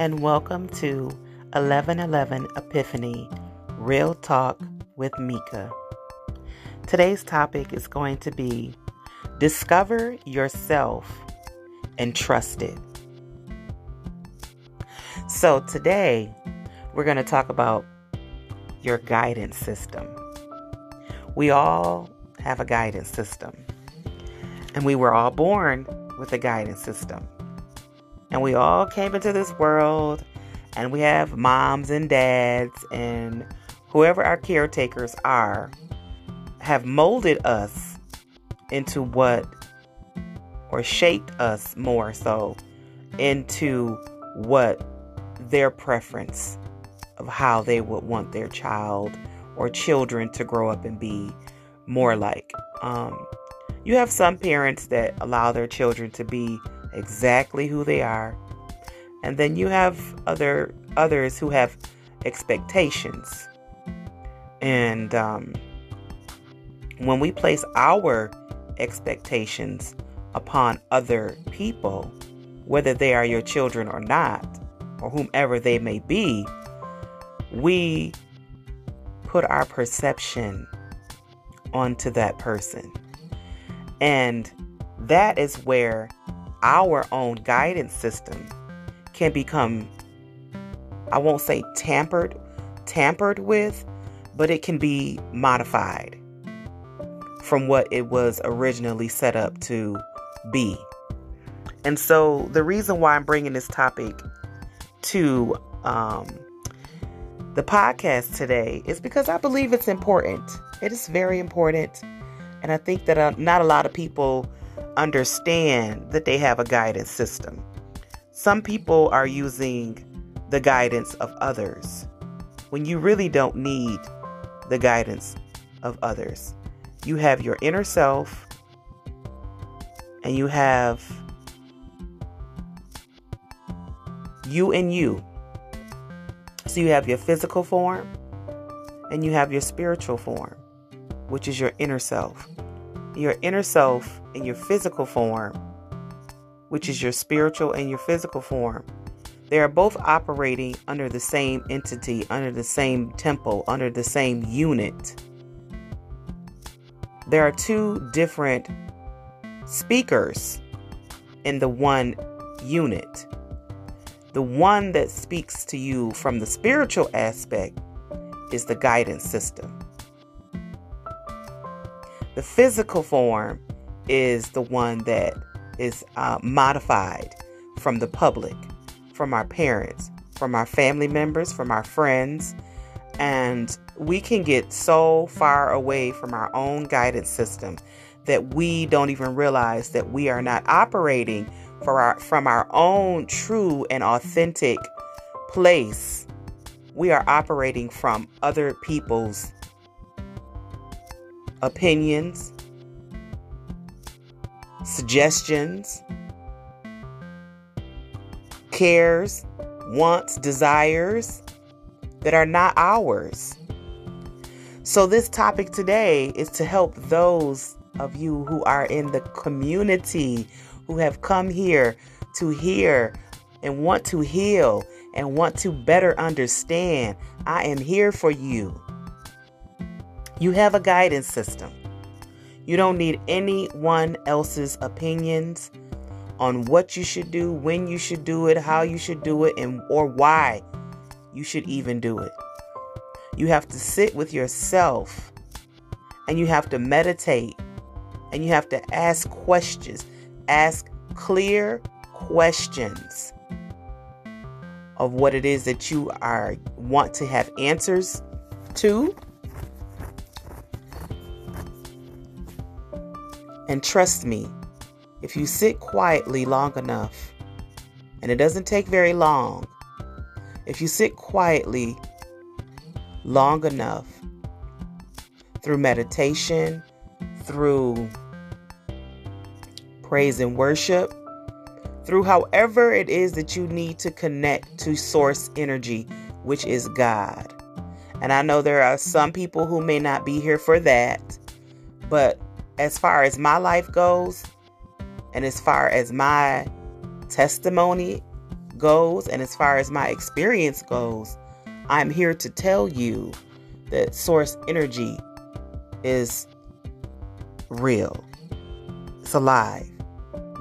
and welcome to 1111 Epiphany Real Talk with Mika. Today's topic is going to be Discover Yourself and Trust It. So, today we're going to talk about your guidance system. We all have a guidance system, and we were all born with a guidance system. And we all came into this world and we have moms and dads and whoever our caretakers are have molded us into what or shaped us more so into what their preference of how they would want their child or children to grow up and be more like. Um, you have some parents that allow their children to be exactly who they are. And then you have other others who have expectations. And um, when we place our expectations upon other people, whether they are your children or not, or whomever they may be, we put our perception onto that person. And that is where our own guidance system can become I won't say tampered tampered with, but it can be modified from what it was originally set up to be. And so the reason why I'm bringing this topic to um, the podcast today is because I believe it's important. It is very important. And I think that uh, not a lot of people understand that they have a guidance system. Some people are using the guidance of others when you really don't need the guidance of others. You have your inner self and you have you and you. So you have your physical form and you have your spiritual form, which is your inner self your inner self in your physical form, which is your spiritual and your physical form, they are both operating under the same entity, under the same temple, under the same unit. There are two different speakers in the one unit. The one that speaks to you from the spiritual aspect is the guidance system. The physical form is the one that is uh, modified from the public, from our parents, from our family members, from our friends. And we can get so far away from our own guidance system that we don't even realize that we are not operating our, from our own true and authentic place. We are operating from other people's opinions, suggestions, cares, wants, desires that are not ours. So, this topic today is to help those of you who are in the community who have come here to hear and want to heal and want to better understand. I am here for you. You have a guidance system. You don't need anyone else's opinions on what you should do, when you should do it, how you should do it, and or why you should even do it. You have to sit with yourself and you have to meditate and you have to ask questions. Ask clear questions of what it is that you are want to have answers to And trust me, if you sit quietly long enough, and it doesn't take very long, if you sit quietly long enough through meditation, through praise and worship, through however it is that you need to connect to source energy, which is God. And I know there are some people who may not be here for that, but as far as my life goes, and as far as my testimony goes and as far as my experience goes, I'm here to tell you that source energy is real. It's alive.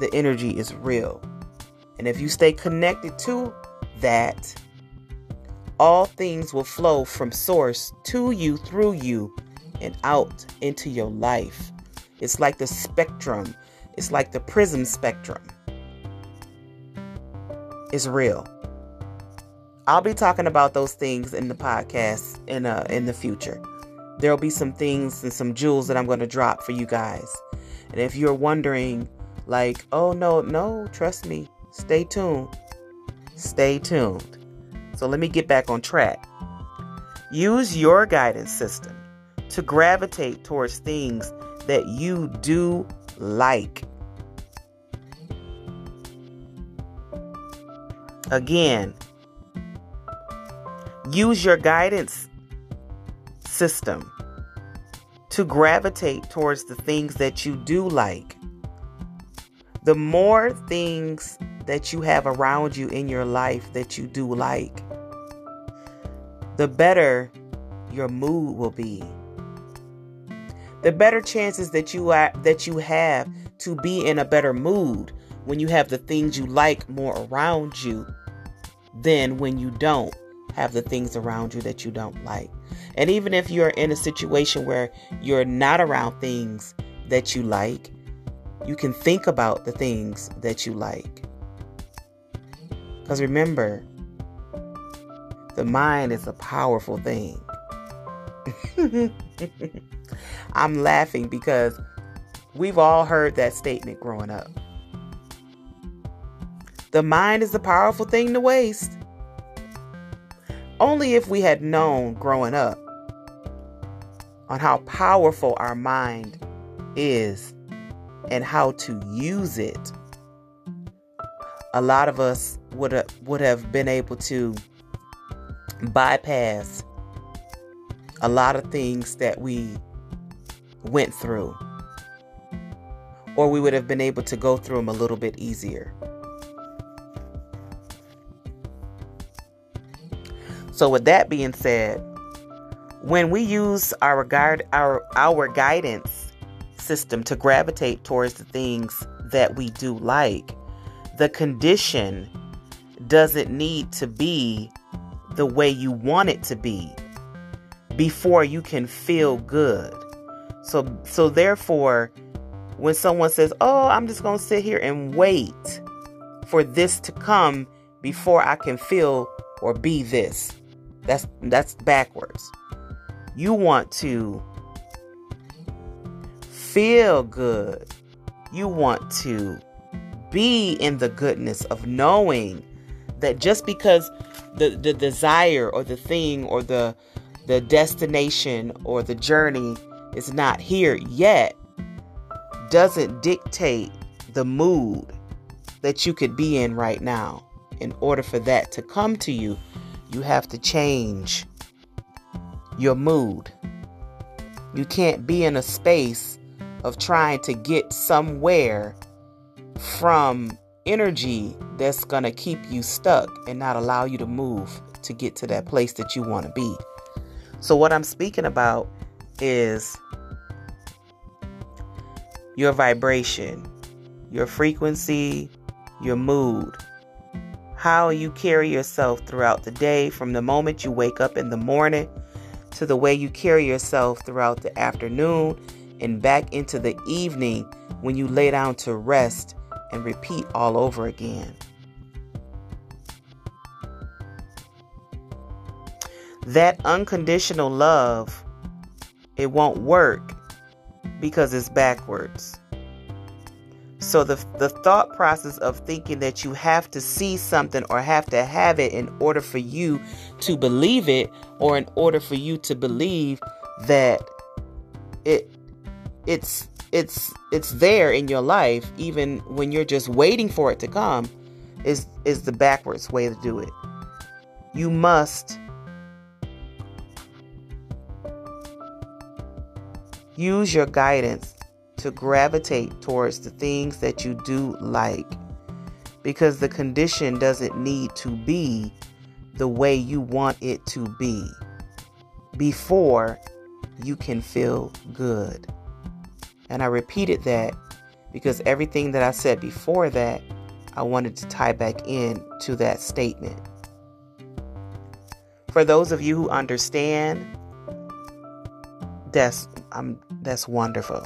The energy is real. And if you stay connected to that, all things will flow from source to you, through you, and out into your life. It's like the spectrum, it's like the prism spectrum. It's real. I'll be talking about those things in the podcast in uh, in the future. There'll be some things and some jewels that I'm going to drop for you guys. And if you're wondering, like, oh no, no, trust me, stay tuned. Stay tuned. So let me get back on track. Use your guidance system to gravitate towards things that you do like. Again, use your guidance system to gravitate towards the things that you do like. The more things that you have around you in your life that you do like, the better your mood will be. The better chances that you are, that you have to be in a better mood when you have the things you like more around you than when you don't have the things around you that you don't like. And even if you're in a situation where you're not around things that you like, you can think about the things that you like. Because remember, the mind is a powerful thing. I'm laughing because we've all heard that statement growing up. The mind is a powerful thing to waste. Only if we had known growing up on how powerful our mind is and how to use it, a lot of us would have, would have been able to bypass a lot of things that we went through. Or we would have been able to go through them a little bit easier. So, with that being said, when we use our guide our our guidance system to gravitate towards the things that we do like, the condition doesn't need to be the way you want it to be before you can feel good. So so therefore when someone says, "Oh, I'm just going to sit here and wait for this to come before I can feel or be this." That's that's backwards. You want to feel good. You want to be in the goodness of knowing that just because the, the desire or the thing or the the destination or the journey is not here yet doesn't dictate the mood that you could be in right now. In order for that to come to you, you have to change your mood. You can't be in a space of trying to get somewhere from energy that's going to keep you stuck and not allow you to move to get to that place that you want to be. So, what I'm speaking about is your vibration, your frequency, your mood, how you carry yourself throughout the day from the moment you wake up in the morning to the way you carry yourself throughout the afternoon and back into the evening when you lay down to rest and repeat all over again. That unconditional love, it won't work because it's backwards. So the the thought process of thinking that you have to see something or have to have it in order for you to believe it or in order for you to believe that it it's it's it's there in your life even when you're just waiting for it to come is is the backwards way to do it. You must use your guidance to gravitate towards the things that you do like because the condition doesn't need to be the way you want it to be before you can feel good. And I repeated that because everything that I said before that, I wanted to tie back in to that statement. For those of you who understand, that's um, that's wonderful.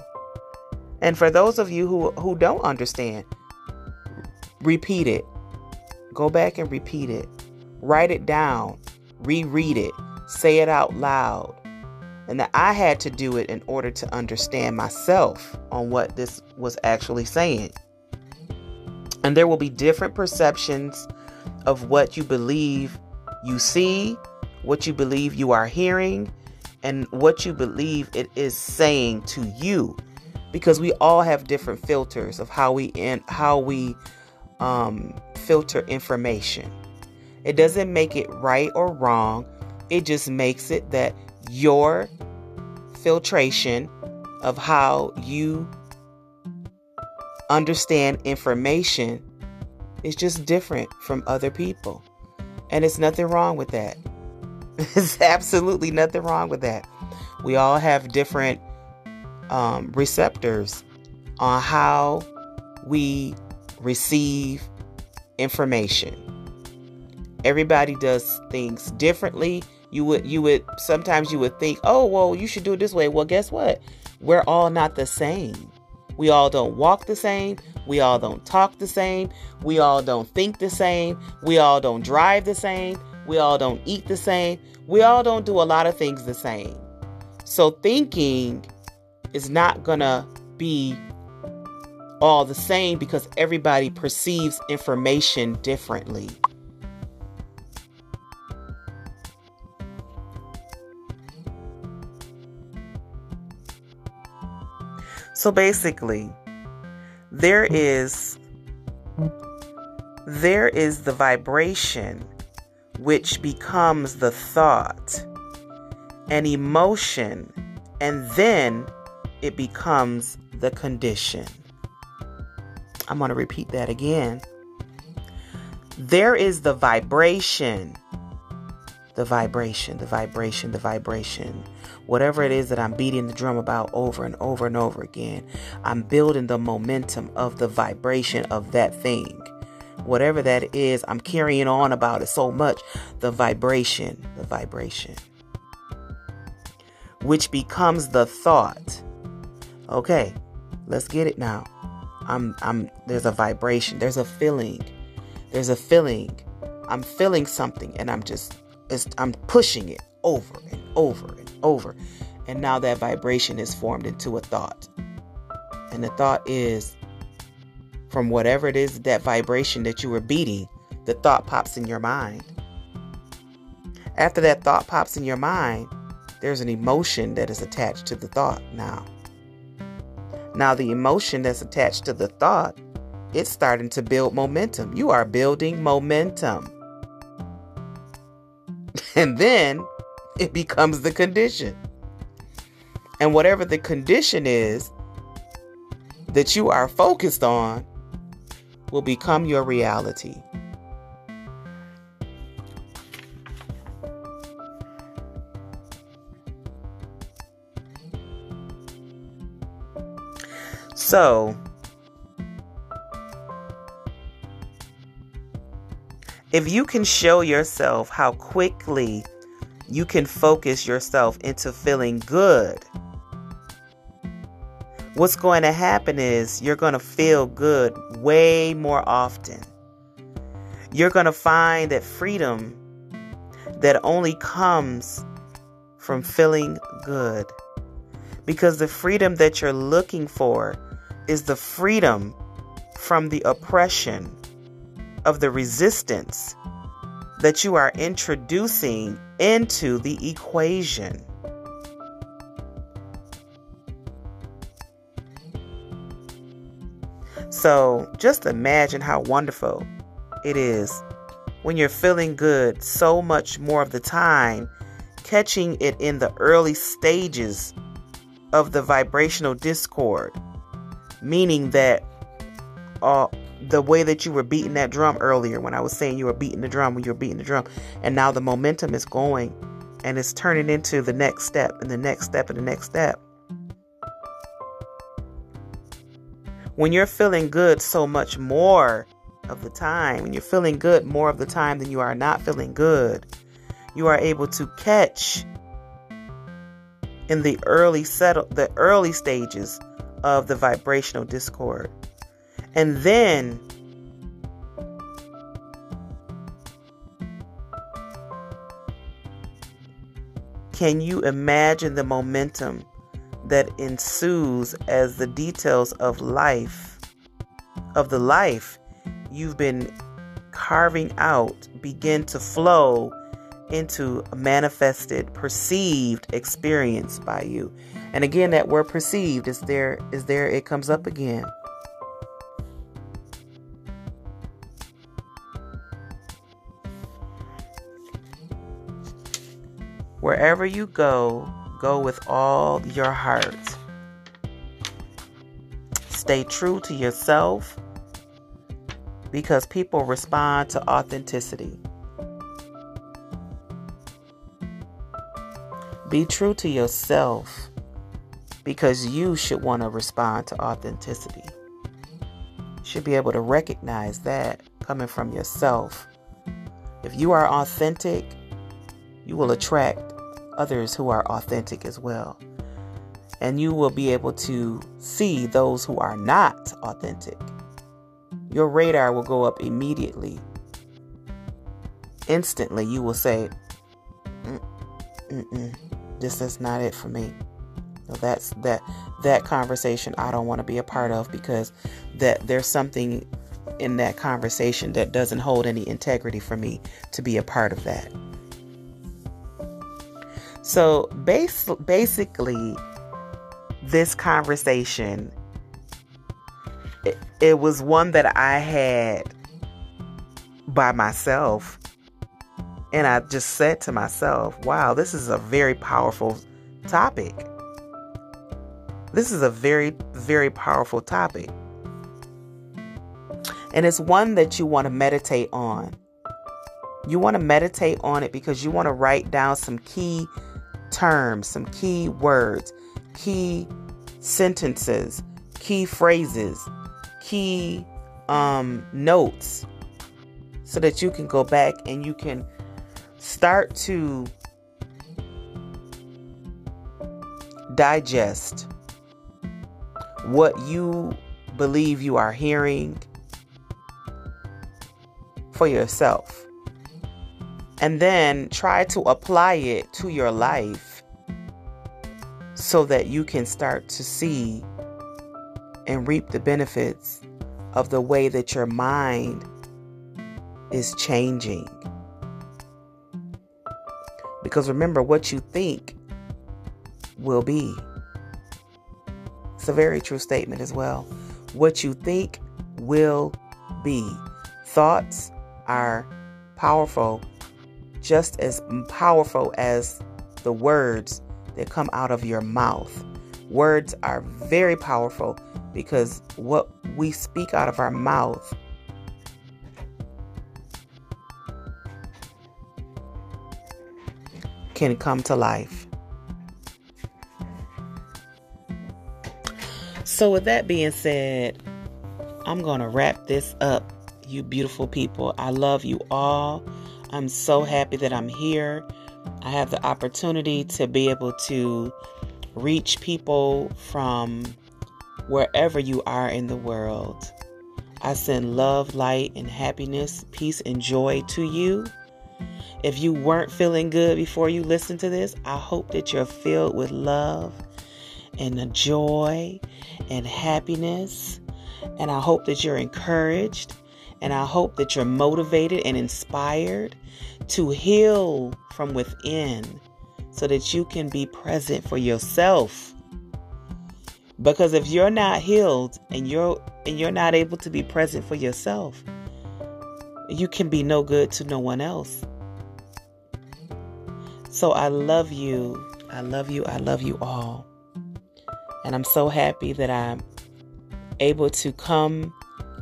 And for those of you who, who don't understand, repeat it. Go back and repeat it. Write it down. Reread it. Say it out loud and that I had to do it in order to understand myself on what this was actually saying. And there will be different perceptions of what you believe you see, what you believe you are hearing, and what you believe it is saying to you because we all have different filters of how we in how we um, filter information. It doesn't make it right or wrong. It just makes it that your filtration of how you understand information is just different from other people. And it's nothing wrong with that. There's absolutely nothing wrong with that. We all have different um, receptors on how we receive information. Everybody does things differently. You would you would sometimes you would think oh well you should do it this way. Well guess what? We're all not the same. We all don't walk the same. We all don't talk the same. We all don't think the same. We all don't drive the same we all don't eat the same. We all don't do a lot of things the same. So thinking is not gonna be all the same because everybody perceives information differently. So basically, there is there is the vibration which becomes the thought, an emotion, and then it becomes the condition. I'm going to repeat that again. There is the vibration, the vibration, the vibration, the vibration whatever it is that I'm beating the drum about over and over and over again, I'm building the momentum of the vibration of that thing. Whatever that is, I'm carrying on about it so much. The vibration, the vibration, which becomes the thought. Okay, let's get it now. I'm, I'm, there's a vibration, there's a feeling, there's a feeling. I'm feeling something and I'm just, I'm pushing it over and over and over. And now that vibration is formed into a thought. And the thought is from whatever it is that vibration that you were beating, the thought pops in your mind. After that thought pops in your mind, there's an emotion that is attached to the thought now. Now, the emotion that's attached to the thought, it's starting to build momentum. You are building momentum. And then it becomes the condition. And whatever the condition is that you are focused on will become your reality. So, if you can show yourself how quickly you can focus yourself into feeling good. What's going to happen is you're going to feel good way more often. You're going to find that freedom that only comes from feeling good. Because the freedom that you're looking for is the freedom from the oppression of the resistance that you are introducing into the equation. So just imagine how wonderful it is when you're feeling good so much more of the time, catching it in the early stages of the vibrational discord, meaning that uh, the way that you were beating that drum earlier when I was saying you were beating the drum when you were beating the drum and now the momentum is going and it's turning into the next step and the next step and the next step. When you're feeling good so much more of the time, when you're feeling good more of the time than you are not feeling good, you are able to catch in the early settle the early stages of the vibrational discord. And then can you imagine the momentum that ensues as the details of life, of the life you've been carving out, begin to flow into manifested, perceived experience by you. And again, that word perceived is there, is there, it comes up again. Wherever you go, go with all your heart. Stay true to yourself because people respond to authenticity. Be true to yourself because you should want to respond to authenticity. You should be able to recognize that coming from yourself. If you are authentic, you will attract others who are authentic as well. And you will be able to see those who are not authentic. Your radar will go up immediately. Instantly, you will say, Mm-mm, this is not it for me. So that's that that conversation I don't want to be a part of because that there's something in that conversation that doesn't hold any integrity for me to be a part of that. So base, basically, this conversation, it, it was one that I had by myself. And I just said to myself, wow, this is a very powerful topic. This is a very, very powerful topic. And it's one that you want to meditate on. You want to meditate on it because you want to write down some key terms, some key words, key sentences, key phrases, key um, notes so that you can go back and you can start to digest what you believe you are hearing for yourself and then try to apply it to your life so that you can start to see and reap the benefits of the way that your mind is changing. Because remember, what you think will be. It's a very true statement as well. What you think will be. Thoughts are powerful just as powerful as the words that come out of your mouth. Words are very powerful because what we speak out of our mouth can come to life. So, with that being said, I'm going to wrap this up, you beautiful people. I love you all. I'm so happy that I'm here. I have the opportunity to be able to reach people from wherever you are in the world. I send love, light, and happiness, peace, and joy to you. If you weren't feeling good before you listen to this, I hope that you're filled with love and joy and happiness. And I hope that you're encouraged and I hope that you're motivated and inspired to heal from within so that you can be present for yourself. Because if you're not healed and you're and you're not able to be present for yourself, you can be no good to no one else. So I love you. I love you. I love you all. And I'm so happy that I'm able to come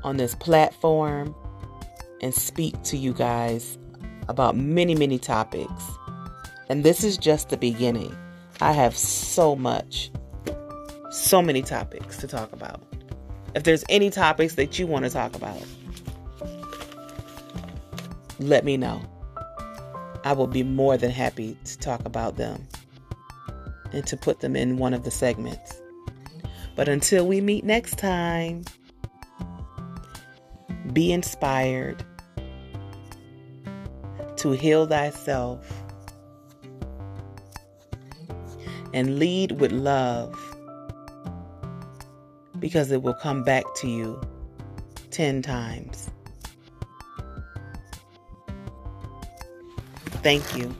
on this platform and speak to you guys about many, many topics. And this is just the beginning. I have so much, so many topics to talk about. If there's any topics that you want to talk about, let me know. I will be more than happy to talk about them and to put them in one of the segments. But until we meet next time, be inspired to heal thyself and lead with love because it will come back to you 10 times. Thank you.